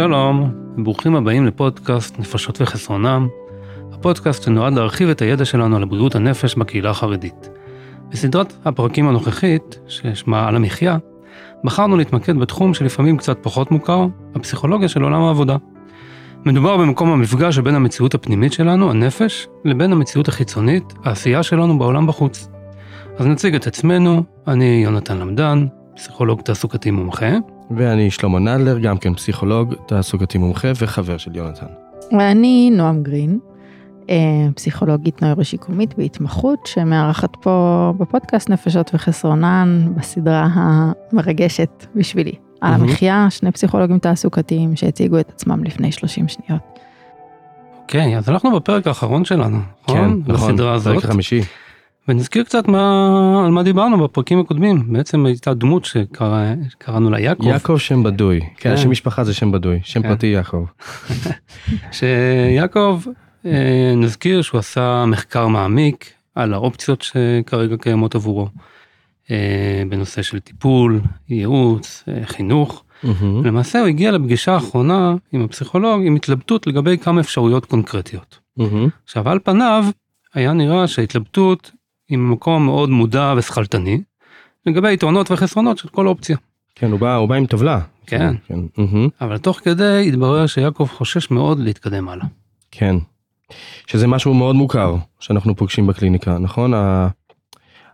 שלום, ברוכים הבאים לפודקאסט נפשות וחסרונם, הפודקאסט שנועד להרחיב את הידע שלנו על בריאות הנפש בקהילה החרדית. בסדרת הפרקים הנוכחית, ששמה על המחיה, בחרנו להתמקד בתחום שלפעמים קצת פחות מוכר, הפסיכולוגיה של עולם העבודה. מדובר במקום המפגש שבין המציאות הפנימית שלנו, הנפש, לבין המציאות החיצונית, העשייה שלנו בעולם בחוץ. אז נציג את עצמנו, אני יונתן למדן, פסיכולוג תעסוקתי מומחה. ואני שלמה נדלר, גם כן פסיכולוג, תעסוקתי מומחה וחבר של יונתן. ואני נועם גרין, אה, פסיכולוגית נוירו-שיקומית בהתמחות, שמארחת פה בפודקאסט נפשות וחסרונן, בסדרה המרגשת בשבילי. על המחיה, שני פסיכולוגים תעסוקתיים שהציגו את עצמם לפני 30 שניות. אוקיי, אז אנחנו בפרק האחרון שלנו, כן, נכון? נכון, בסדרה הזאת. פרק חמישי. ונזכיר קצת מה, על מה דיברנו בפרקים הקודמים. בעצם הייתה דמות שקראנו לה יעקב. יעקב שם בדוי. כן, כן. שם משפחה זה שם בדוי, שם כן. פרטי יעקב. שיעקב, אה, נזכיר שהוא עשה מחקר מעמיק על האופציות שכרגע קיימות עבורו. אה, בנושא של טיפול, ייעוץ, אה, חינוך. מהמם. למעשה הוא הגיע לפגישה האחרונה עם הפסיכולוג עם התלבטות לגבי כמה אפשרויות קונקרטיות. מהמם. עכשיו על פניו היה נראה שההתלבטות היא ממקום מאוד מודע ושכלתני לגבי היתרונות וחסרונות של כל אופציה. כן, הוא בא הוא בא עם טבלה. כן. כן. מהמם. אבל תוך כדי התברר שיעקב חושש מאוד להתקדם הלאה. כן. שזה משהו מאוד מוכר שאנחנו פוגשים בקליניקה, נכון?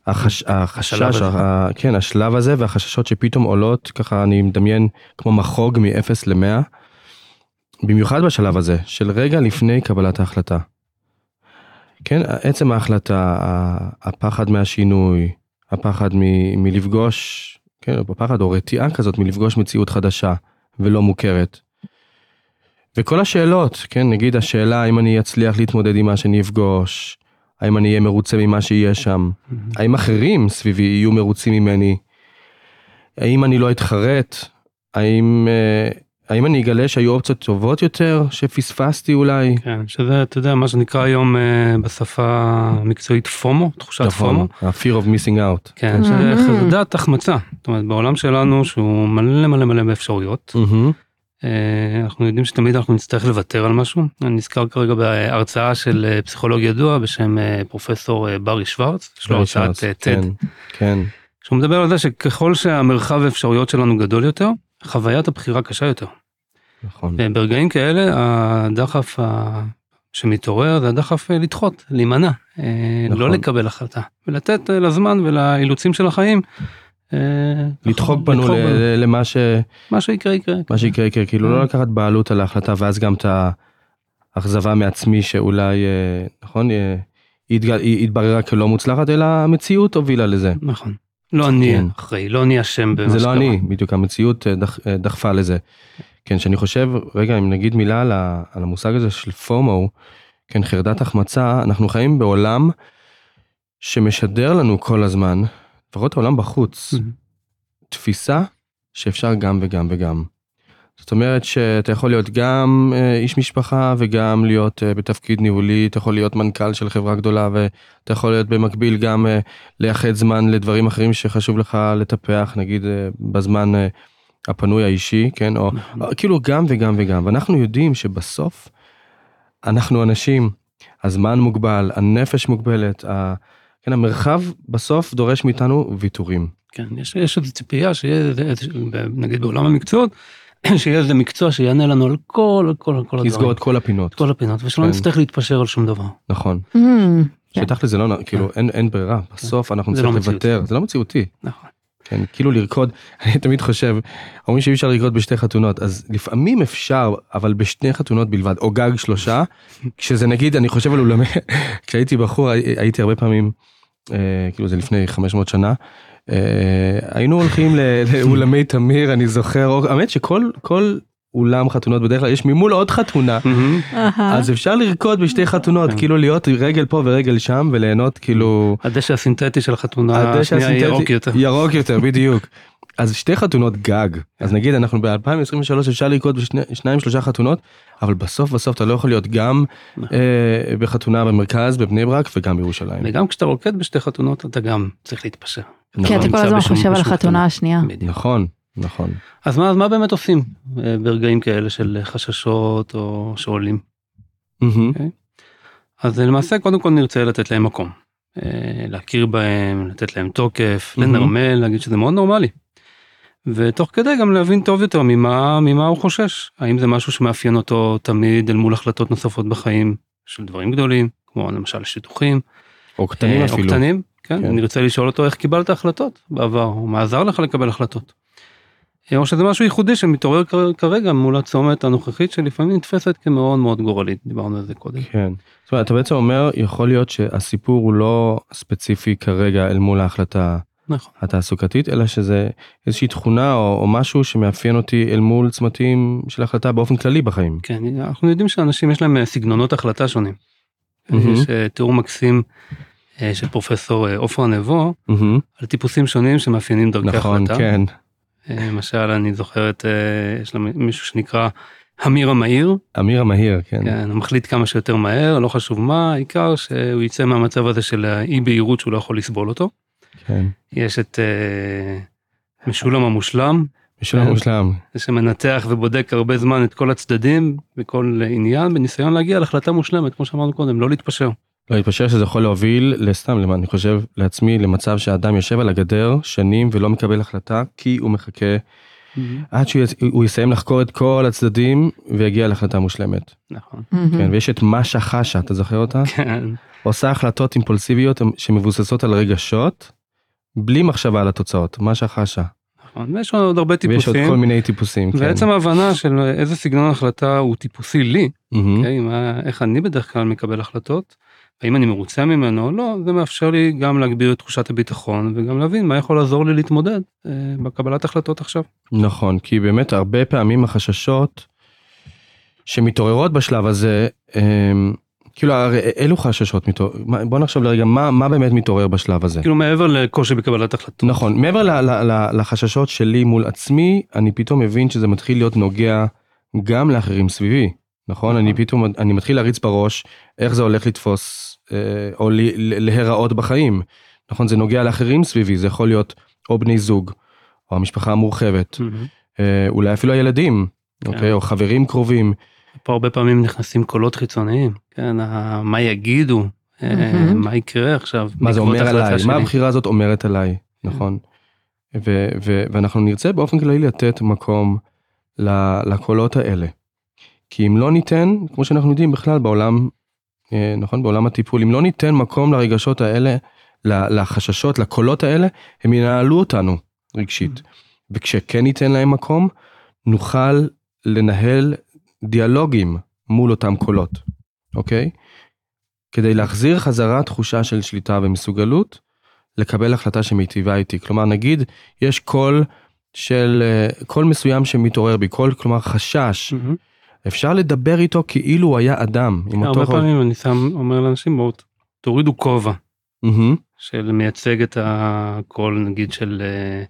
החש... החשש, השלב הזה. ה... כן, השלב הזה והחששות שפתאום עולות, ככה אני מדמיין כמו מחוג מ-0 ל-100, במיוחד בשלב הזה, של רגע לפני קבלת ההחלטה. כן, עצם ההחלטה, הפחד מהשינוי, הפחד מ- מלפגוש, כן, הפחד או רתיעה כזאת מלפגוש מציאות חדשה ולא מוכרת. וכל השאלות, כן, נגיד השאלה האם אני אצליח להתמודד עם מה שאני אפגוש, האם אני אהיה מרוצה ממה שיהיה שם, האם אחרים סביבי יהיו מרוצים ממני, האם אני לא אתחרט, האם, אה, האם אני אגלה שהיו אופציות טובות יותר, שפספסתי אולי. כן, שזה אתה יודע מה שנקרא היום אה, בשפה המקצועית פומו, תחושת פומו. נכון, ה-fear of missing out. כן, שזה חרדת החמצה. זאת אומרת בעולם שלנו שהוא מלא מלא מלא באפשרויות. אה, אנחנו יודעים שתמיד אנחנו נצטרך לוותר על משהו. אני נזכר כרגע בהרצאה של אה, פסיכולוג ידוע בשם אה, פרופסור אה, ברי שוורץ, יש לו הרצאת אה, TED, כן, כן, שהוא מדבר על זה שככל שהמרחב האפשרויות שלנו גדול יותר, חוויית הבחירה קשה יותר. נכון. ברגעים כאלה הדחף ה- שמתעורר זה הדחף אה, לדחות, להימנע, אה, נכון. לא לקבל החלטה, ולתת אה, לזמן ולאילוצים של החיים. לדחוק בנו למה ש... מה שיקרה יקרה. מה שיקרה יקרה, כאילו לא לקחת בעלות על ההחלטה ואז גם את האכזבה מעצמי שאולי, נכון, היא התבררה כלא מוצלחת, אלא המציאות הובילה לזה. נכון. לא אני כן. אחראי, לא אני אשם במה זה שקרה. לא אני, בדיוק המציאות אה, דח- אה, דחפה לזה. כן, שאני חושב, רגע, אם נגיד מילה על על המושג הזה של פומו, כן, חרדת החמצה, אנחנו חיים בעולם שמשדר לנו כל הזמן, לפחות העולם בחוץ, מהמם. תפיסה שאפשר גם וגם וגם. זאת אומרת שאתה יכול להיות גם אה, איש משפחה וגם להיות אה, בתפקיד ניהולי, אתה יכול להיות מנכ"ל של חברה גדולה ואתה יכול להיות במקביל גם אה, לייחד זמן לדברים אחרים שחשוב לך לטפח, נגיד בזמן הפנוי האישי, כן, או נכון. אה, כאילו גם וגם וגם, ואנחנו יודעים שבסוף אנחנו אנשים, הזמן מוגבל, הנפש מוגבלת, ה... כן, המרחב בסוף דורש מאיתנו ויתורים. כן, יש, יש איזו ציפייה שיהיה, נגיד בעולם המקצועות, שיהיה איזה מקצוע שיענה לנו על כל, כל, כל הדברים. לסגור את כל הפינות. כל הפינות, ושלא כן. נצטרך להתפשר על שום דבר. נכון. Mm, כן. שתכל'ס זה לא, נ- כאילו אין, אין ברירה, בסוף אנחנו נצטרך לא. לוותר, זה לא מציאותי. נכון. כן, כאילו לרקוד, אני תמיד חושב, אומרים שאי אפשר לרקוד בשתי חתונות, אז לפעמים אפשר, אבל בשתי חתונות בלבד, או גג שלושה, כשזה נגיד, אני חושב על אולמי, כשהייתי בחור הי- הייתי הרבה פעמים, כאילו זה לפני 500 שנה, אה, היינו הולכים ל- לאולמי תמיר, אני זוכר, האמת שכל כל אולם חתונות בדרך כלל יש ממול עוד חתונה. אז אפשר לרקוד בשתי חתונות, כן. כאילו להיות רגל פה ורגל שם וליהנות כאילו... הדשא הסינתטי של החתונה ירוק יותר. ירוק יותר, בדיוק. אז שתי חתונות גג, אז נגיד אנחנו ב-2023 אפשר לרקוד בשניים שלושה חתונות, אבל בסוף בסוף אתה לא יכול להיות גם. אה, בחתונה במרכז בבני ברק וגם בירושלים. וגם כשאתה רוקד בשתי חתונות אתה גם צריך להתפשר. כי נכון. אתה כל הזמן חושב על החתונה חתונה. השנייה. בדיוק. נכון, נכון. אז מה, אז מה באמת עושים? אה, ברגעים כאלה של חששות או שעולים. מהמם. אז למעשה קודם כל נרצה לתת להם מקום. אה, להכיר בהם, לתת להם תוקף, מהמם. לנרמל, להגיד שזה מאוד נורמלי. ותוך כדי גם להבין טוב יותר ממה, ממה הוא חושש. האם זה משהו שמאפיין אותו תמיד אל מול החלטות נוספות בחיים של דברים גדולים, כמו למשל שידוכים. או קטנים אה, אפילו. או קטנים, כן, כן. אני רוצה לשאול אותו איך קיבלת החלטות בעבר, או מה עזר לך לקבל החלטות. אה, או שזה משהו ייחודי שמתעורר כרגע מול הצומת הנוכחית שלפעמים נתפסת כמאוד מאוד גורלית, דיברנו על זה קודם. כן. זאת אומרת, אתה בעצם אומר, יכול להיות שהסיפור הוא לא ספציפי כרגע אל מול ההחלטה נכון. התעסוקתית, אלא שזה איזושהי תכונה או, או משהו שמאפיין אותי אל מול צמתים של החלטה באופן כללי בחיים. כן, אנחנו יודעים שאנשים יש להם אה, סגנונות החלטה שונים. מהמם. יש אה, תיאור מקסים אה, של פרופסור עופרה נבו מהמם. על טיפוסים שונים שמאפיינים דרכי נכון, החלטה. כן. אה, למשל אני זוכר את, יש לה מישהו שנקרא המיר המהיר, אמיר המהיר, כן. כן, הוא מחליט כמה שיותר מהר, לא חשוב מה, העיקר שהוא יצא מהמצב הזה של האי בהירות שהוא לא יכול לסבול אותו. כן. יש את אה, משולם המושלם, משולם כן. מושלם. זה שמנתח ובודק הרבה זמן את כל הצדדים בכל עניין בניסיון להגיע להחלטה מושלמת כמו שאמרנו קודם לא להתפשר. לא להתפשר שזה יכול להוביל לסתם, למה אני חושב לעצמי, למצב שאדם יושב על הגדר שנים ולא מקבל החלטה, כי הוא מחכה עד שהוא יס- הוא יסיים לחקור את כל הצדדים ויגיע להחלטה מושלמת. נכון. כן, ויש את משה חשה, אתה זוכר אותה? כן. עושה החלטות אימפולסיביות שמבוססות על רגשות, בלי מחשבה על התוצאות, משה חשה. נכון. ויש עוד הרבה ויש עוד טיפוסים. כל מיני טיפוסים, כן. ועצם ההבנה של איזה סגנון החלטה הוא טיפוסי לי, מהמם. אוקיי? מה- איך אני בדרך כלל מקבל החלטות, האם אני מרוצה ממנו או לא, זה מאפשר לי גם להגביר את תחושת הביטחון וגם להבין מה יכול לעזור לי להתמודד אה, בקבלת החלטות עכשיו. נכון, כי באמת הרבה פעמים החששות שמתעוררות בשלב הזה, הם, כאילו אילו חששות מתעורר, בוא נחשוב לרגע מה, מה באמת מתעורר בשלב הזה. כאילו מעבר לקושי בקבלת החלטות. נכון, מעבר ל, ל, ל, לחששות שלי מול עצמי, אני פתאום מבין שזה מתחיל להיות נוגע גם לאחרים סביבי, נכון? נכון. אני פתאום, אני מתחיל להריץ בראש איך זה הולך לתפוס אה, או ל, ל, להיראות בחיים. נכון, זה נוגע לאחרים סביבי, זה יכול להיות או בני זוג, או המשפחה המורחבת. אה, אולי אפילו הילדים, כן. אוקיי, או חברים קרובים. פה הרבה פעמים נכנסים קולות חיצוניים, כן, מה יגידו, אה. מה יקרה עכשיו, מה זה אומר עליי. מה הבחירה הזאת אומרת עליי, נכון. ו- ו- ואנחנו נרצה באופן כללי לתת מקום ל- לקולות האלה. כי אם לא ניתן, כמו שאנחנו יודעים בכלל בעולם, אה, נכון, בעולם הטיפול, אם לא ניתן מקום לרגשות האלה, לחששות, לקולות האלה, הם ינהלו אותנו רגשית. וכשכן ניתן להם מקום, נוכל לנהל דיאלוגים מול אותם קולות, אוקיי? כדי להחזיר חזרה תחושה של שליטה ומסוגלות, לקבל החלטה שמיטיבה איתי. כלומר, נגיד, יש קול של, אה, קול מסוים שמתעורר בי, קול, כלומר חשש, מהמם. אפשר לדבר איתו כאילו הוא היה אדם. אותו הרבה חול- פעמים אני שם, אומר לאנשים בואו תורידו כובע מהמם, של מייצג את הקול נגיד של אה,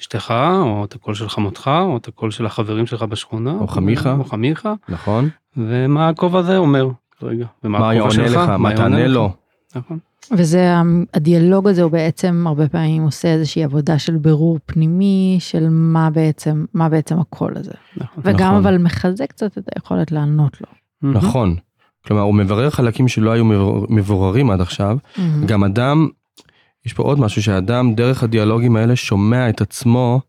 אשתך או את הקול של חמותך או את הקול של החברים שלך בשכונה או חמיך. או חמיך נכון? ומה הכובע הזה אומר כרגע ומה הכובע שלך לך, מה תענה. לו. נכון. וזה הדיאלוג הזה הוא בעצם הרבה פעמים עושה איזושהי עבודה של בירור פנימי של מה בעצם מה בעצם הקול הזה נכון. וגם נכון. אבל מחזק קצת את היכולת לענות לו. נכון. כלומר, הוא מברר חלקים שלא היו מבור- מבוררים עד עכשיו. גם אדם, יש פה עוד משהו שהאדם דרך הדיאלוגים האלה שומע את עצמו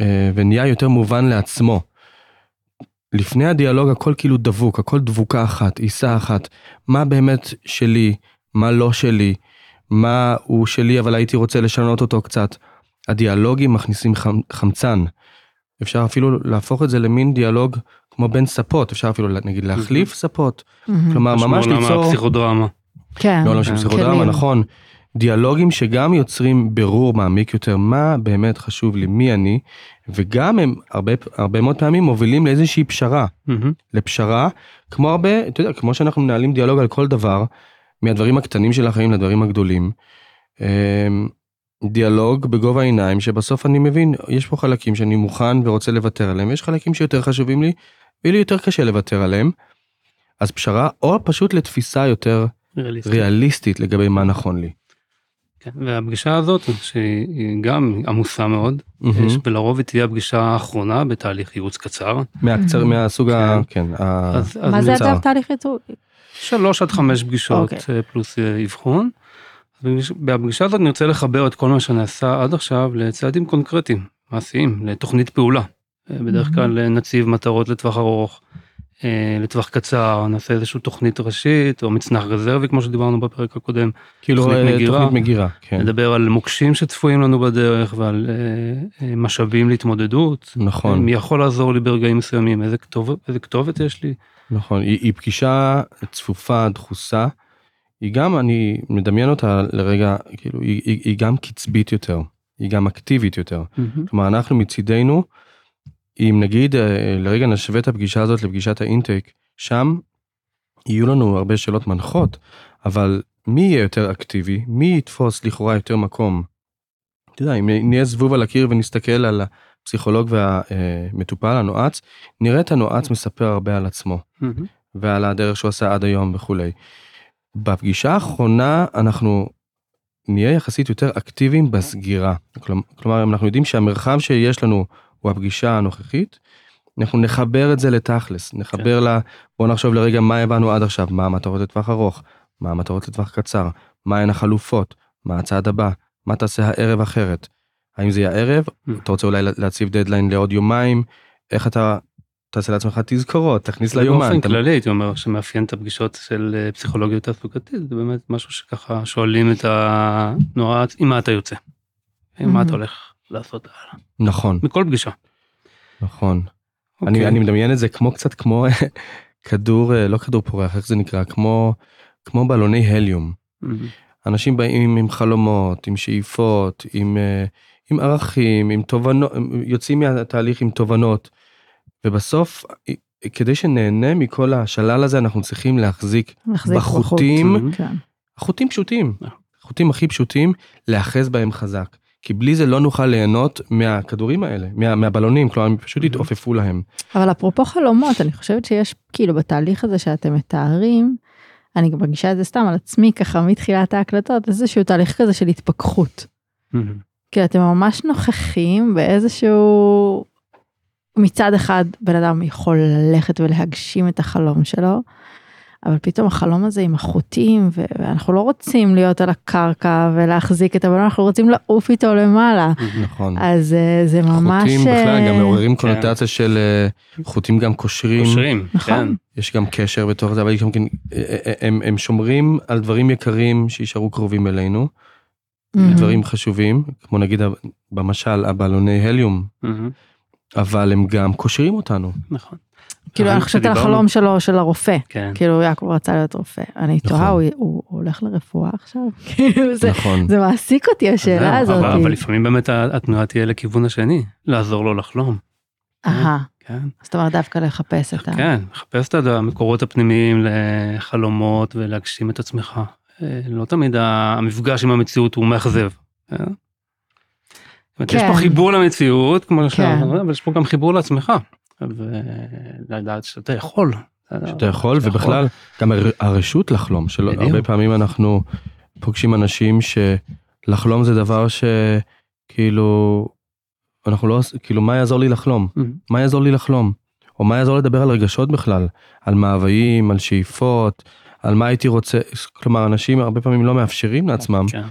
אה, ונהיה יותר מובן לעצמו. לפני הדיאלוג הכל כאילו דבוק, הכל דבוקה אחת, עיסה אחת. מה באמת שלי, מה לא שלי, מה הוא שלי אבל הייתי רוצה לשנות אותו קצת. הדיאלוגים מכניסים חמ, חמצן. אפשר אפילו להפוך את זה למין דיאלוג כמו בין ספות, אפשר אפילו נגיד להחליף ספות. כלומר, ממש ליצור... הפסיכודרמה. כן. לא עולם של כן. פסיכודרמה, כלים. נכון. דיאלוגים שגם יוצרים בירור מעמיק יותר, מה באמת חשוב לי, מי אני, וגם הם הרבה, הרבה מאוד פעמים מובילים לאיזושהי פשרה. מהמם. לפשרה, כמו הרבה, אתה יודע, כמו שאנחנו מנהלים דיאלוג על כל דבר, מהדברים הקטנים של החיים לדברים הגדולים. אמ, דיאלוג בגובה העיניים, שבסוף אני מבין, יש פה חלקים שאני מוכן ורוצה לוותר עליהם, יש חלקים שיותר חשובים לי, ויהיה לי יותר קשה לוותר עליהם. אז פשרה, או פשוט לתפיסה יותר ריאליסטי. ריאליסטית לגבי מה נכון לי. כן, והפגישה הזאת, שהיא גם עמוסה מאוד. יש- ולרוב היא תהיה הפגישה האחרונה בתהליך ייעוץ קצר. מהקצר, מהסוג ה... כן. ה- אז, אז מה זה תהליך ייצור? שלוש עד חמש פגישות אוקיי. אה, פלוס אה, אבחון. בפגישה הזאת נרצה לחבר את כל מה שנעשה עד עכשיו לצעדים קונקרטיים, מעשיים, לתוכנית פעולה. אה, בדרך Mhm. כלל נציב מטרות לטווח ארוך, לטווח קצר, נעשה איזושהי תוכנית ראשית או מצנח רזרבי כמו שדיברנו בפרק הקודם, כאילו תוכנית אה, מגירה. תוכנית מגירה, כן. נדבר על מוקשים שצפויים לנו בדרך ועל אה, אה, משאבים להתמודדות. נכון. מי יכול לעזור לי ברגעים מסוימים, איזה כתובת, איזה כתובת יש לי. נכון, היא, היא פגישה צפופה, דחוסה. היא גם, אני מדמיין אותה לרגע, כאילו, היא, היא, היא גם קצבית יותר, היא גם אקטיבית יותר. כלומר, אנחנו מצידנו, אם נגיד אה, לרגע נשווה את הפגישה הזאת לפגישת האינטייק, שם יהיו לנו הרבה שאלות מנחות, אבל מי יהיה יותר אקטיבי? מי יתפוס לכאורה יותר מקום? אתה יודע, אם נהיה זבוב על הקיר ונסתכל על הפסיכולוג והמטופל הנועץ, נראה את הנועץ מספר הרבה על עצמו. ועל הדרך שהוא עשה עד היום וכולי. בפגישה האחרונה אנחנו נהיה יחסית יותר אקטיביים בסגירה. כלומר, אם אנחנו יודעים שהמרחב שיש לנו הוא הפגישה הנוכחית, אנחנו נחבר את זה לתכלס, נחבר לה, בוא נחשוב לרגע מה הבנו עד עכשיו, מה המטרות לטווח ארוך, מה המטרות לטווח קצר, מהן החלופות, מה הצעד הבא, מה תעשה הערב אחרת. האם זה יהיה הערב, אתה רוצה אולי להציב דדליין לעוד יומיים, איך אתה תעשה לעצמך תזכורות, תכניס ליומן. באופן אתה- כללי הייתי אומר שמאפיין את הפגישות של אה, פסיכולוגיה תעסוקתית זה באמת משהו שככה שואלים את הנועץ עם מה אתה יוצא. עם מה אתה Mhm. הולך לעשות הלאה. נכון, בכל פגישה. נכון. אני, אוקיי. אני מדמיין את זה כמו קצת כמו כדור, אה, לא כדור פורח, איך זה נקרא? כמו, כמו בלוני הליום. מהמם. אנשים באים עם חלומות, עם שאיפות, עם, אה, עם ערכים, עם תובנות, יוצאים מהתהליך עם תובנות. ובסוף, אה, כדי שנהנה מכל השלל הזה, אנחנו צריכים להחזיק מחזיק בחוטים, בחוט. כן. חוטים פשוטים, אה. חוטים הכי פשוטים, להאחז בהם חזק. כי בלי זה לא נוכל ליהנות מהכדורים האלה, מה, מהבלונים, כלומר הם פשוט יתעופפו להם. אבל אפרופו חלומות, אני חושבת שיש כאילו בתהליך הזה שאתם מתארים, אני גם מרגישה את זה סתם על עצמי ככה מתחילת ההקלטות, איזשהו תהליך כזה של התפכחות. מהמם. כי אתם ממש נוכחים באיזשהו... מצד אחד בן אדם יכול ללכת ולהגשים את החלום שלו, אבל פתאום החלום הזה עם החוטים, ואנחנו לא רוצים להיות על הקרקע ולהחזיק את הבן, אנחנו רוצים לעוף איתו למעלה. נכון. אז אה, זה ממש... חוטים בכלל גם אה, מעוררים כן. קונוטציה של אה, חוטים גם קושרים, קושרים. נכון. כן. יש גם קשר בתוך זה, אבל גם כן, הם, הם שומרים על דברים יקרים שישארו קרובים אלינו. דברים חשובים, כמו נגיד במשל הבלוני הליום. אבל הם גם קושרים אותנו. נכון. כאילו אני חושבת על החלום שלו של הרופא. כן. כאילו יעקב רצה להיות רופא. אני נכון. תוהה, הוא- הוא הוא הולך לרפואה עכשיו? כאילו זה- נכון. זה מעסיק אותי השאלה הזאת. אבל, אבל לפעמים באמת התנועה תהיה לכיוון השני, לעזור לו לחלום. אהה, כן. זאת אומרת דווקא לחפש את ה... כן, לחפש את המקורות הפנימיים לחלומות ולהגשים את עצמך. אה, לא תמיד המפגש עם המציאות הוא מאכזב. אומרת, יש כן. פה חיבור למציאות, כמו כן. שאמרת, אבל יש פה גם חיבור לעצמך. ולדעת שאתה יכול. שאתה יכול, ובכלל, גם הר- הרשות לחלום, שלא. הרבה פעמים אנחנו פוגשים אנשים שלחלום זה דבר שכאילו, אנחנו לא, כאילו, מה יעזור לי לחלום? Mhm. מה יעזור לי לחלום? או מה יעזור לדבר על רגשות בכלל? על מאוויים, על שאיפות, על מה הייתי רוצה, כלומר, אנשים הרבה פעמים לא מאפשרים לעצמם, כן.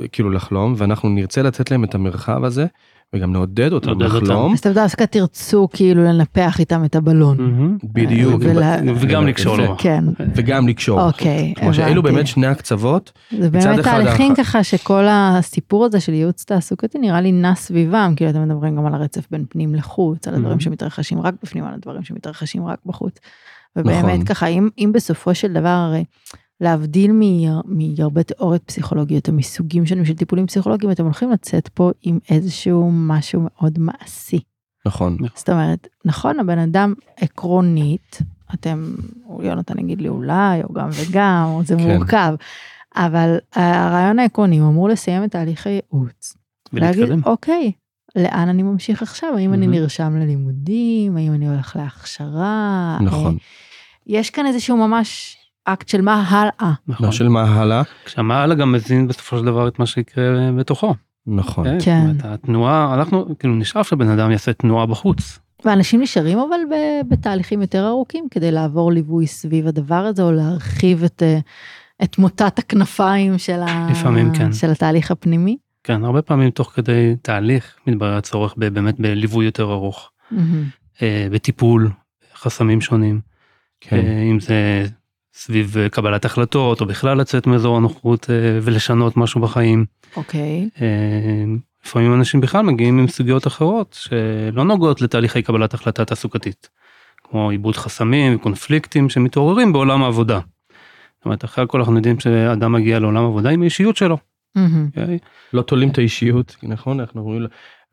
וכאילו לחלום, ואנחנו נרצה לתת להם את המרחב הזה, וגם נעודד אותם לעודד אותם. לחלום. אז אתם דווקא תרצו כאילו לנפח איתם את הבלון. בדיוק. ולה- וגם לקשור לו. כן, וגם לקשור. אוקיי, כמו שאלו הבנתי. באמת שני הקצוות, זה באמת אחד תהליכים ככה שכל הסיפור הזה של ייעוץ תעסוקתי נראה לי נע סביבם, כאילו אתם מדברים גם על הרצף בין פנים לחוץ, על הדברים. שמתרחשים רק בפנים, על הדברים שמתרחשים רק בחוץ. נכון. ובאמת ככה, אם, אם בסופו של דבר הרי להבדיל מהרבה תיאוריות פסיכולוגיות או מסוגים שונים של טיפולים פסיכולוגיים, אתם הולכים לצאת פה עם איזשהו משהו מאוד מעשי. נכון. זאת אומרת, נכון, הבן אדם עקרונית, אתם, יונתן יגיד לי אולי, או גם וגם, או זה כן. מורכב, אבל הרעיון העקרוני הוא אמור לסיים את תהליך הייעוץ. להגיד, ולהתקדם. אוקיי, לאן אני ממשיך עכשיו? האם אני מהמם. נרשם ללימודים? האם אני הולך להכשרה? נכון. אה, יש כאן איזשהו ממש אקט של מה הלאה. נכון. לא של מה הלאה. כשהמה הלאה גם מזין בסופו של דבר את מה שיקרה בתוכו. נכון. כן. כן. זאת אומרת, התנועה, אנחנו, כאילו נשאף שבן אדם יעשה תנועה בחוץ. ואנשים נשארים אבל ב- בתהליכים יותר ארוכים כדי לעבור ליווי סביב הדבר הזה או להרחיב את, אה, את מוטת הכנפיים של, ה... לפעמים כן. של התהליך הפנימי. כן, הרבה פעמים תוך כדי תהליך מתברר הצורך ב- באמת בליווי יותר ארוך. אה, בטיפול, חסמים שונים, כן. אה, אם זה סביב אה, קבלת החלטות או בכלל לצאת מאזור הנוחות אה, ולשנות משהו בחיים. אוקיי. אה, לפעמים אנשים בכלל מגיעים עם סוגיות אחרות שלא נוגעות לתהליכי קבלת החלטה תעסוקתית, כמו עיבוד חסמים וקונפליקטים שמתעוררים בעולם העבודה. זאת אומרת, אחרי הכל אנחנו יודעים שאדם מגיע לעולם העבודה עם האישיות שלו. מהמם. אוקיי? לא תולים את האישיות, נכון? אנחנו אומרים,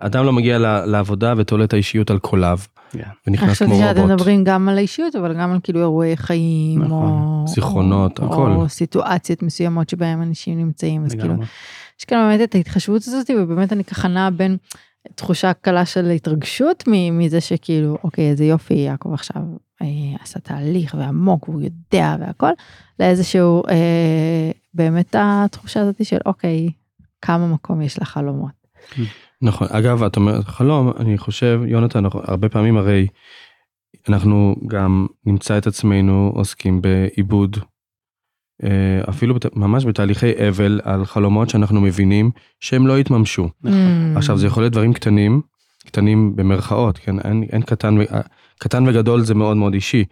אדם לא מגיע לעבודה ותולה את האישיות על קוליו, כן. אני ונכנס חשבתי כמו שאתם רובוט. מדברים גם על האישיות אבל גם על כאילו אירועי חיים נכון. או זיכרונות, או, הכל. או סיטואציות מסוימות שבהם אנשים נמצאים אז כאילו. יש כאן באמת את ההתחשבות הזאת ובאמת אני ככה נעה בין תחושה קלה של התרגשות מ- מזה שכאילו אוקיי איזה יופי יעקב עכשיו אה, עשה תהליך ועמוק והוא יודע והכל לאיזשהו אה, באמת התחושה הזאת של אוקיי כמה מקום יש לחלומות. נכון, אגב, את אומרת חלום, אני חושב, יונתן, הרבה פעמים הרי אנחנו גם נמצא את עצמנו עוסקים בעיבוד, אה, אפילו בת- ממש בתהליכי אבל על חלומות שאנחנו מבינים שהם לא יתממשו. נכון. עכשיו זה יכול להיות דברים קטנים, קטנים במרכאות, כן, אין, אין קטן, אה, קטן וגדול זה מאוד מאוד אישי,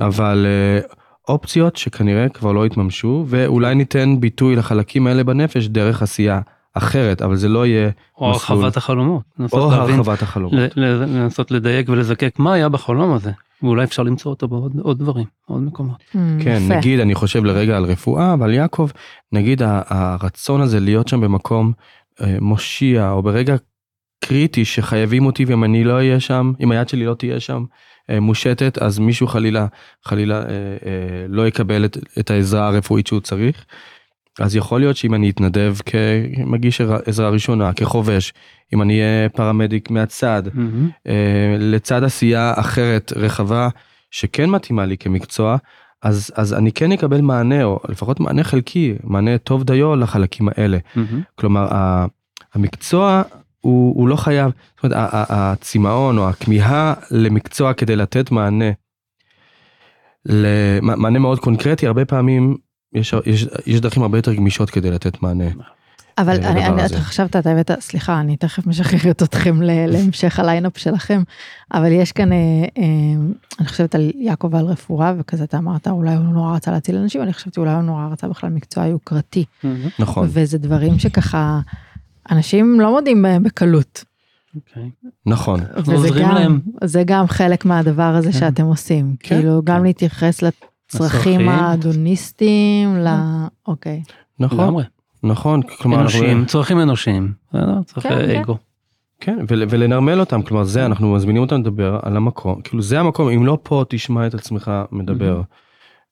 אבל אה, אופציות שכנראה כבר לא יתממשו, ואולי ניתן ביטוי לחלקים האלה בנפש דרך עשייה אחרת, אבל זה לא יהיה, או מסלול. הרחבת החלומות. או להבין, הרחבת החלומות. לנסות לדייק ולזקק מה היה בחלום הזה. ואולי אפשר למצוא אותו בעוד עוד דברים, עוד מקומות. Mm, כן, יפה. נגיד, אני חושב לרגע על רפואה, אבל יעקב, נגיד הרצון הזה להיות שם במקום אה, מושיע, או ברגע קריטי שחייבים אותי, ואם אני לא אהיה שם, אם היד שלי לא תהיה שם אה, מושטת, אז מישהו חלילה, חלילה אה, אה, לא יקבל את, את העזרה הרפואית שהוא צריך. אז יכול להיות שאם אני אתנדב כמגיש עזרה ראשונה, כחובש, אם אני אהיה פרמדיק מהצד, אה, לצד עשייה אחרת רחבה שכן מתאימה לי כמקצוע, אז, אז אני כן אקבל מענה, או לפחות מענה חלקי, מענה טוב דיו לחלקים האלה. כלומר, ה- המקצוע הוא, הוא לא חייב, זאת אומרת, הצמאון או הכמיהה למקצוע כדי לתת מענה, למענה מאוד קונקרטי, הרבה פעמים יש, יש, יש דרכים הרבה יותר גמישות כדי לתת מענה. אבל אני, אני. אתה חשבת, אתה הבאת, סליחה, אני תכף משחררת אתכם ל- להמשך הליינאפ שלכם, אבל יש כאן, אה, אה, אני חושבת על יעקב ועל רפואה, וכזה אתה אמרת, אולי הוא נורא רצה להציל אנשים, אני חשבתי אולי הוא נורא רצה בכלל מקצוע יוקרתי, נכון, וזה דברים שככה, אנשים לא מודים בהם בקלות. אוקיי. נכון. וזה גם, להם. זה גם חלק מהדבר הזה כן. שאתם עושים, כן, כאילו גם כן. להתייחס לצרכים. האדוניסטיים, ל... אוקיי. נכון, לגמרי. נכון, כלומר, אנושיים, צרכים אנושיים. צריך כן, כן. אגו. כן, ול, ולנרמל אותם, כלומר זה, אנחנו מזמינים אותם לדבר על המקום, כאילו זה המקום, אם לא פה תשמע את עצמך מדבר,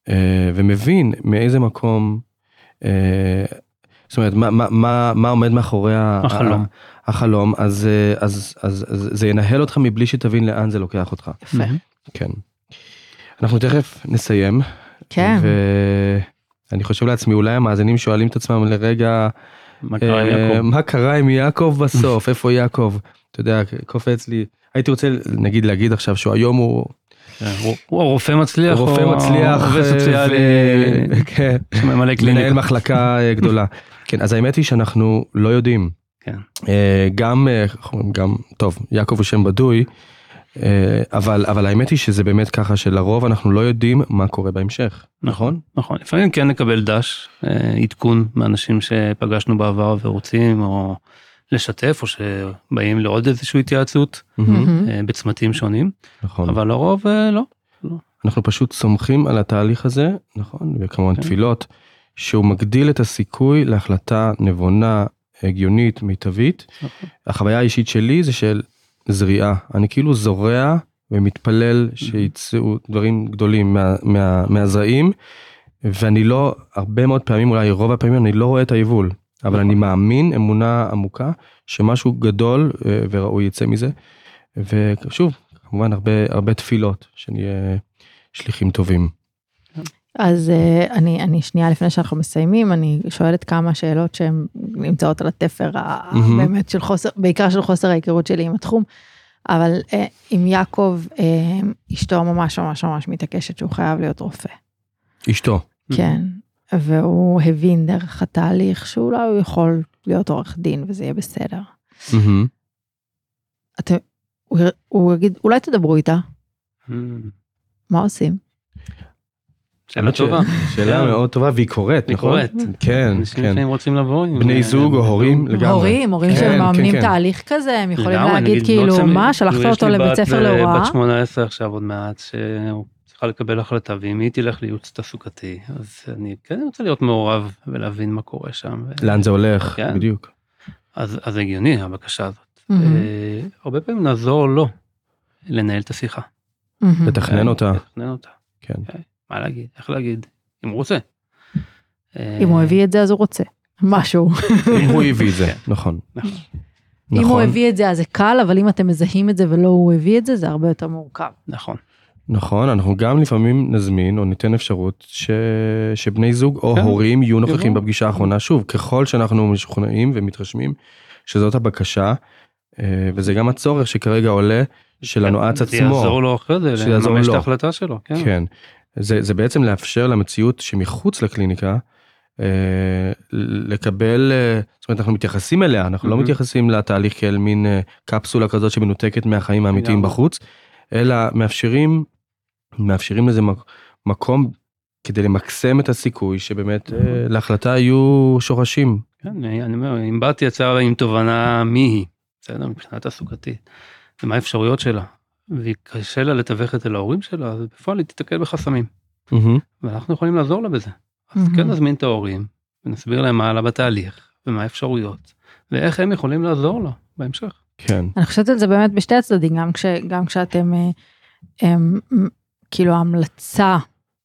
אה, ומבין מאיזה מקום, אה, זאת אומרת, מה, מה, מה, מה עומד מאחורי החלום. החלום, אז, אה, אז, אז, אז זה ינהל אותך מבלי שתבין לאן זה לוקח אותך, יפה. כן. אנחנו תכף נסיים, כן. ואני חושב לעצמי, אולי המאזינים שואלים את עצמם לרגע, מה קרה עם אה, יעקב? מה קרה עם יעקב בסוף? איפה יעקב? אתה יודע, קופץ לי. הייתי רוצה נגיד להגיד עכשיו שהוא היום הוא כן, הוא- הוא הרופא מצליח, רופא או מצליח, עובד אה, סוציאלי, ו- כן, מנהל. מחלקה אה, גדולה. כן, אז האמת היא שאנחנו לא יודעים. כן. אה, גם, אה, איך אומרים, גם, טוב, יעקב הוא שם בדוי, אה, אבל, אבל האמת היא שזה באמת ככה שלרוב אנחנו לא יודעים מה קורה בהמשך, נכון? נכון, לפעמים כן נקבל דש, אה, עדכון מאנשים שפגשנו בעבר ורוצים, או לשתף, או שבאים לעוד איזושהי התייעצות. אה, בצמתים שונים, נכון. אבל לרוב אה, לא. אנחנו פשוט סומכים על התהליך הזה, נכון? וכמובן כן. תפילות, שהוא מגדיל את הסיכוי להחלטה נבונה, הגיונית, מיטבית. נכון. החוויה האישית שלי זה של זריעה. אני כאילו זורע ומתפלל שיצאו דברים גדולים מה, מה, מהזרעים, ואני לא, הרבה מאוד פעמים, אולי רוב הפעמים, אני לא רואה את היבול. אבל נכון. אני מאמין אמונה עמוקה שמשהו גדול אה, וראוי יצא מזה. ושוב, כמובן הרבה הרבה תפילות שנהיה שליחים טובים. אז uh, אני, אני שנייה לפני שאנחנו מסיימים, אני שואלת כמה שאלות שהן נמצאות על התפר מהמם. באמת של חוסר, בעיקר של חוסר ההיכרות שלי עם התחום, אבל uh, עם יעקב, uh, אשתו ממש ממש ממש מתעקשת שהוא חייב להיות רופא. אשתו. כן, והוא הבין דרך התהליך שאולי הוא יכול להיות עורך דין וזה יהיה בסדר. מהמם. אתם, הוא, הוא יגיד, אולי תדברו איתה, Mm, מה עושים? שאלה טובה. שאלה כן. מאוד טובה והיא קורית, היא נכון? קורית. כן, אנשים כן. לפעמים רוצים לבוא. בני זוג או הורים לגמרי. הורים, הורים כן, שמאמנים כן, כן. תהליך כזה, הם יכולים להגיד כאילו, לא צריך- מה, שלחת כאילו, יש אותו לי לבית ספר אה, להוראה? בת 18 עכשיו עוד מעט, שצריכה לקבל החלטה, ואם היא תלך לייעוץ תעסוקתי, אז אני כן רוצה להיות מעורב ולהבין מה קורה שם. לאן זה הולך, כן. בדיוק. אז אז הגיוני הבקשה הזאת. אה, הרבה פעמים נעזור לו לנהל את השיחה. לתכנן כן, אותה. לתכנן אותה. כן. מה להגיד, איך להגיד, אם הוא רוצה. אם הוא הביא את זה אז הוא רוצה, משהו. אם הוא הביא את זה, כן. נכון. נכון. אם הוא נכון, הביא את זה אז זה קל, אבל אם אתם מזהים את זה ולא הוא הביא את זה, זה הרבה יותר מורכב. נכון. נכון, אנחנו גם לפעמים נזמין או ניתן אפשרות ש... שבני זוג או כן. הורים יהיו נוכחים יבואו. בפגישה האחרונה. שוב, ככל שאנחנו משוכנעים ומתרשמים שזאת הבקשה, אה, וזה גם הצורך שכרגע עולה של הנועץ זה עצמו. יעזור לו אחרי זה, לממש את לו. ההחלטה שלו. כן. כן. זה, זה בעצם לאפשר למציאות שמחוץ לקליניקה אה, לקבל, אה, זאת אומרת אנחנו מתייחסים אליה, אנחנו לא מהמם. מתייחסים לתהליך כאל מין אה, קפסולה כזאת שמנותקת מהחיים האמיתיים. בחוץ, אלא מאפשרים, מאפשרים לזה מק- מקום כדי למקסם את הסיכוי שבאמת אה. להחלטה יהיו שורשים. כן, אני אני אומר, אם בת יצאה עם תובנה מי היא, בסדר, מבחינה תעסוקתית, ומה האפשרויות שלה, והיא קשה לה לתווך את זה להורים שלה, אז בפועל היא תיתקל בחסמים. ואנחנו יכולים לעזור לה בזה. אז. כן נזמין את ההורים, ונסביר להם מה עלה בתהליך, ומה האפשרויות, ואיך הם יכולים לעזור לה בהמשך. כן, אני חושבת על זה באמת בשתי הצדדים, גם, כש, גם כשאתם, אה, הם, כאילו ההמלצה,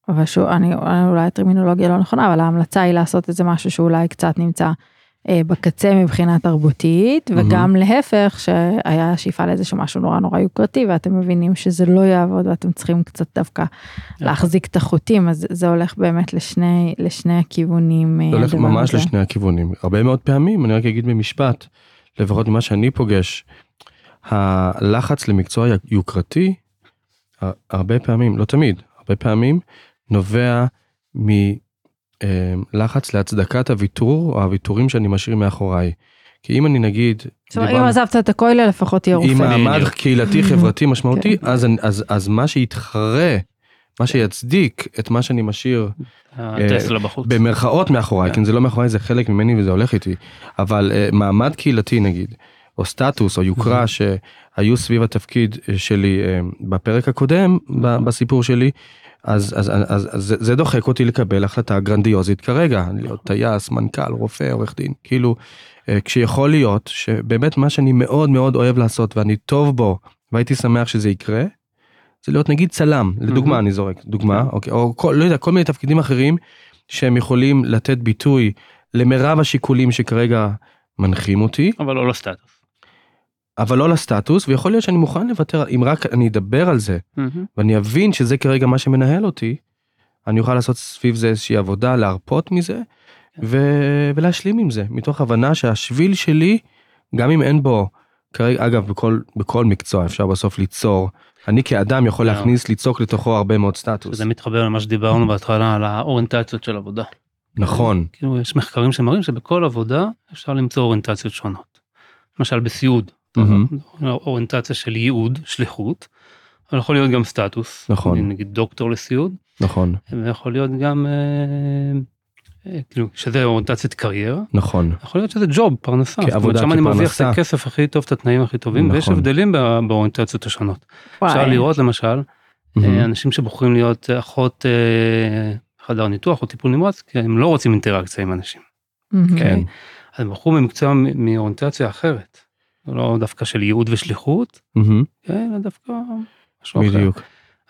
אבל שוב, אני, אולי הטרמינולוגיה לא נכונה, אבל ההמלצה היא לעשות איזה משהו שאולי קצת נמצא בקצה מבחינה תרבותית. וגם להפך, שהיה שאיפה לאיזשהו משהו נורא נורא יוקרתי, ואתם מבינים שזה לא יעבוד, ואתם צריכים קצת דווקא להחזיק את החוטים, אז זה הולך באמת לשני, לשני הכיוונים. אה, זה הולך ממש הזה. לשני הכיוונים. הרבה מאוד פעמים, אני רק אגיד במשפט, לפחות ממה שאני פוגש, הלחץ למקצוע יוקרתי, הר- הרבה פעמים, לא תמיד, הרבה פעמים, נובע מלחץ להצדקת הוויתור או הוויתורים שאני משאיר מאחוריי. כי אם אני נגיד, זאת אומרת, אם עזבת את הכולל, לפחות תהיה עם רופא. מעמד בדיוק. קהילתי חברתי משמעותי, כן. אז, אני- אז, אז מה שיתחרה, מה שיצדיק את מה שאני משאיר הטסלה בחוץ. במרכאות מאחוריי, כן. כן זה לא מאחוריי זה חלק ממני וזה הולך איתי, אבל uh, מעמד קהילתי נגיד, או סטטוס או יוקרה שהיו סביב התפקיד אה, שלי בפרק הקודם בסיפור שלי, אז, אז, אז, אז, אז זה- זה דוחק אותי לקבל החלטה גרנדיוזית כרגע, להיות טייס, מנכ"ל, רופא, עורך דין, כאילו, uh, כשיכול להיות שבאמת מה שאני מאוד מאוד אוהב לעשות ואני טוב בו, והייתי שמח שזה יקרה, זה להיות נגיד צלם, לדוגמה מהמם. אני זורק, דוגמה, כן. אוקיי, או כל, לא יודע, כל מיני תפקידים אחרים שהם יכולים לתת ביטוי למרב השיקולים שכרגע מנחים אותי, אבל לא לסטטוס. אבל לא לסטטוס, ויכול להיות שאני מוכן לוותר, אם רק אני אדבר על זה, מהמם. ואני אבין שזה כרגע מה שמנהל אותי, אני אוכל לעשות סביב זה איזושהי עבודה, להרפות מזה, ו... ולהשלים עם זה, מתוך הבנה שהשביל שלי, גם אם אין בו, כרגע, אגב, בכל, בכל מקצוע אפשר בסוף ליצור, אני כאדם יכול אה. להכניס, ליצוק לתוכו הרבה מאוד סטטוס. זה מתחבר למה שדיברנו בהתחלה על האוריינטציות של עבודה. נכון, כאילו יש מחקרים שמראים שבכל עבודה אפשר למצוא אוריינטציות שונות. למשל בסיעוד, מהמם. אוריינטציה של ייעוד, שליחות, אבל יכול להיות גם סטטוס, נכון. נגיד דוקטור לסיעוד, נכון, ויכול להיות גם, אה, אה, כאילו, שזה אוריינטציית קריירה, נכון, יכול להיות שזה ג'וב, פרנסה, כעבודה, שם אני מרוויח את. הכסף הכי טוב, את התנאים הכי טובים, ויש נכון. הבדלים בא- באוריינטציות השונות. וואי. אפשר לראות למשל. אה, אנשים שבוחרים להיות אחות אה, חדר ניתוח או טיפול נמרץ, כי הם לא רוצים אינטראקציה עם אנשים. מהמם. כן, אז הם בחרו ממקצוע מ- מאוריינטציה אחרת. לא דווקא של ייעוד ושליחות, כן, דווקא משהו אחר. בדיוק,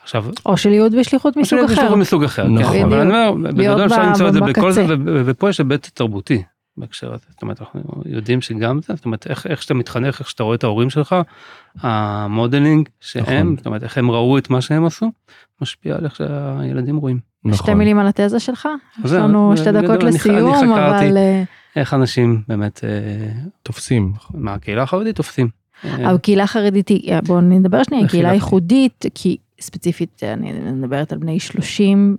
עכשיו, או של ייעוד ושליחות מסוג ייעוד אחר. ושליחות מסוג אחר, נכון. כן, אבל אני אומר, בגדול אפשר למצוא את זה. בכל זה, ופה יש היבט תרבותי בהקשר הזה. זאת אומרת, אנחנו יודעים שגם זה, זאת אומרת, איך איך שאתה מתחנך, איך שאתה רואה את ההורים שלך, המודלינג שהם, נכון. זאת אומרת, איך הם ראו את מה שהם עשו, משפיע על איך שהילדים רואים. שתי נכון. מילים על התזה שלך? יש לנו שתי דקות אני אני לסיום, חקרתי. אבל אה, איך אנשים באמת אה, תופסים. מהקהילה החרדית תופסים. אה, הקהילה החרדית היא, בואו נדבר שנייה, היא קהילה חילקתי. ייחודית, כי ספציפית אני מדברת על בני 30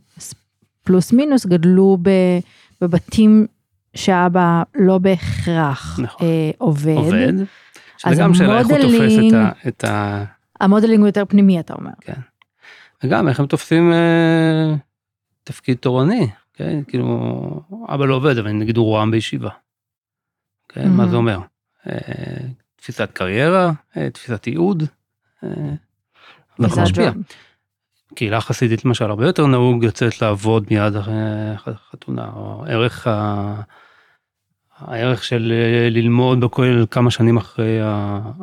פלוס מינוס, גדלו ב- בבתים שאבא לא בהכרח נכון. עובד. עובד. אז שזה גם שאלה איך הוא תופס את ה modeling- ה- את ה... ה modeling הוא יותר פנימי, אתה אומר. וגם איך הם תופסים תפקיד תורני, כן? כאילו, אבא לא עובד, אבל נגיד הוא רועם בישיבה. כן, מה Mhm. זה אומר? אה, תפיסת קריירה, אה, תפיסת ייעוד. משפיע. הג'וב. קהילה חסידית למשל, הרבה יותר נהוג לצאת לעבוד מיד אחרי חתונה, או ערך ה... הערך של ללמוד בכולל כמה שנים אחרי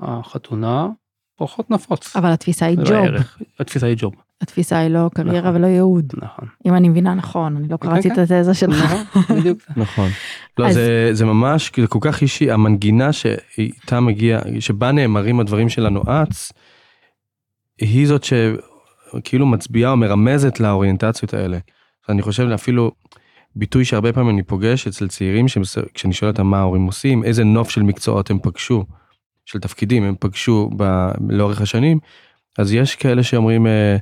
החתונה, פחות נפוץ. אבל התפיסה היא לא ג'וב, הערך, התפיסה היא ג'וב, התפיסה היא לא קריירה נכון. ולא ייעוד, נכון. אם אני מבינה נכון, אני לא קראתי את. התזה שלך. נכון, בדיוק. נכון. לא, זה, זה ממש, זה כל כך אישי, המנגינה שאיתה מגיע, שבה נאמרים הדברים של הנועץ, היא זאת שכאילו מצביעה או מרמזת לאוריינטציות האלה. אני חושב אפילו ביטוי שהרבה פעמים אני פוגש אצל צעירים, כשאני שואל אותם מה ההורים עושים, איזה נוף של מקצועות הם פגשו, של תפקידים הם פגשו ב, לאורך השנים, אז יש כאלה שאומרים, אה,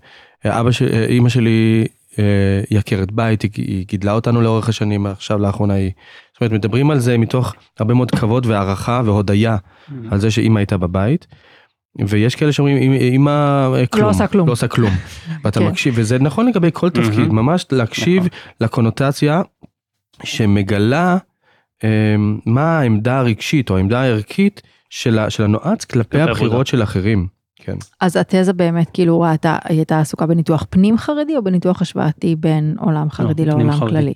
אבא של, אה, אימא שלי אה, היא עקרת בית, היא, גידלה אותנו לאורך השנים, עכשיו לאחרונה היא... זאת אומרת, מדברים על זה מתוך הרבה מאוד כבוד והערכה והודיה על זה שאימא הייתה בבית. ויש כאלה שאומרים "אמא- אמא אה, כלום, עושה כלום." לא עושה כלום. ואתה כן. מקשיב, וזה נכון לגבי כל תפקיד, מהמם. ממש להקשיב נכון. לקונוטציה שמגלה אה, מה העמדה הרגשית או העמדה הערכית של של הנועץ כלפי הבחירות. של אחרים. כן. אז התזה באמת כאילו ראתה, הייתה עסוקה בניתוח פנים חרדי או בניתוח השוואתי בין עולם חרדי לא, לעולם חרדי. כללי?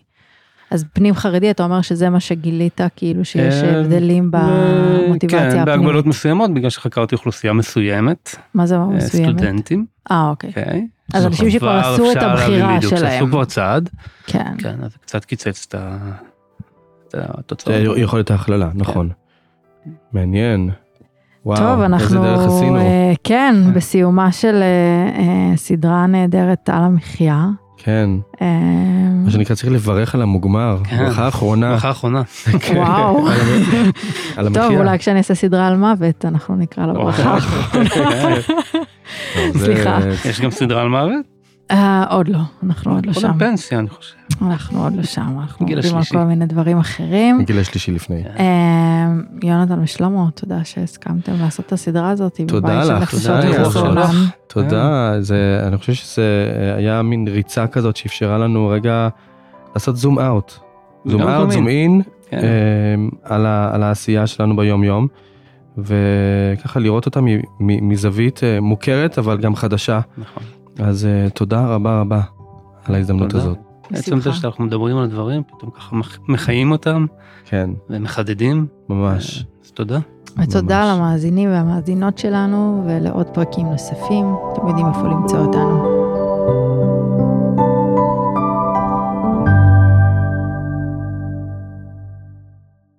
אז פנים חרדי אתה אומר שזה מה שגילית כאילו שיש אה, הבדלים במוטיבציה כן, הפנימית. בהגבלות מסוימת, בגלל שחקרתי אוכלוסייה מסוימת, מה זה אה, מסוימת? סטודנטים, אה אוקיי. אוקיי. אז אנשים שכבר כבר עשו את הבחירה שלהם. שעשו כבר צעד, כן. כן, אז זה קצת קיצץ את התוצאות. יכול להיות ההכללה, נכון. מעניין. וואו, טוב, איזה אנחנו, דרך עשינו. אה, כן, כן. בסיומה של אה, אה, סדרה נהדרת על המחיה. כן, מה שנקרא צריך לברך על המוגמר, כן. ברכה אחרונה. ברכה אחרונה. כן, וואו. על המ- על טוב, המחיה. אולי כשאני אעשה סדרה על מוות, אנחנו נקרא לה ברכה. זה- סליחה. יש גם סדרה על מוות? אה, עוד לא, אנחנו עוד לא שם. קודם פנסיה, אני חושב. אנחנו עוד לא שם, אנחנו גיל עובדים על. כל מיני דברים אחרים. הגיל השלישי לפני. כן. אה, יונתן ושלמה, תודה שהסכמתם לעשות את הסדרה הזאת. תודה לך, תודה. שלך. תודה, זה, אני חושב שזה היה מין ריצה כזאת שאפשרה לנו רגע לעשות זום אאוט. זום אאוט, זום אין. על העשייה שלנו ביום יום. וככה לראות אותה מ- מ- מזווית אה, מוכרת אבל גם חדשה. נכון. אז אה, תודה רבה רבה על ההזדמנות תודה. הזאת. עצם זה. שאנחנו מדברים על הדברים, פתאום ככה מח- מחיים אותם כן, ומחדדים, ממש. אז תודה. ותודה ממש. למאזינים והמאזינות שלנו ולעוד פרקים נוספים. אתם יודעים איפה למצוא אותנו.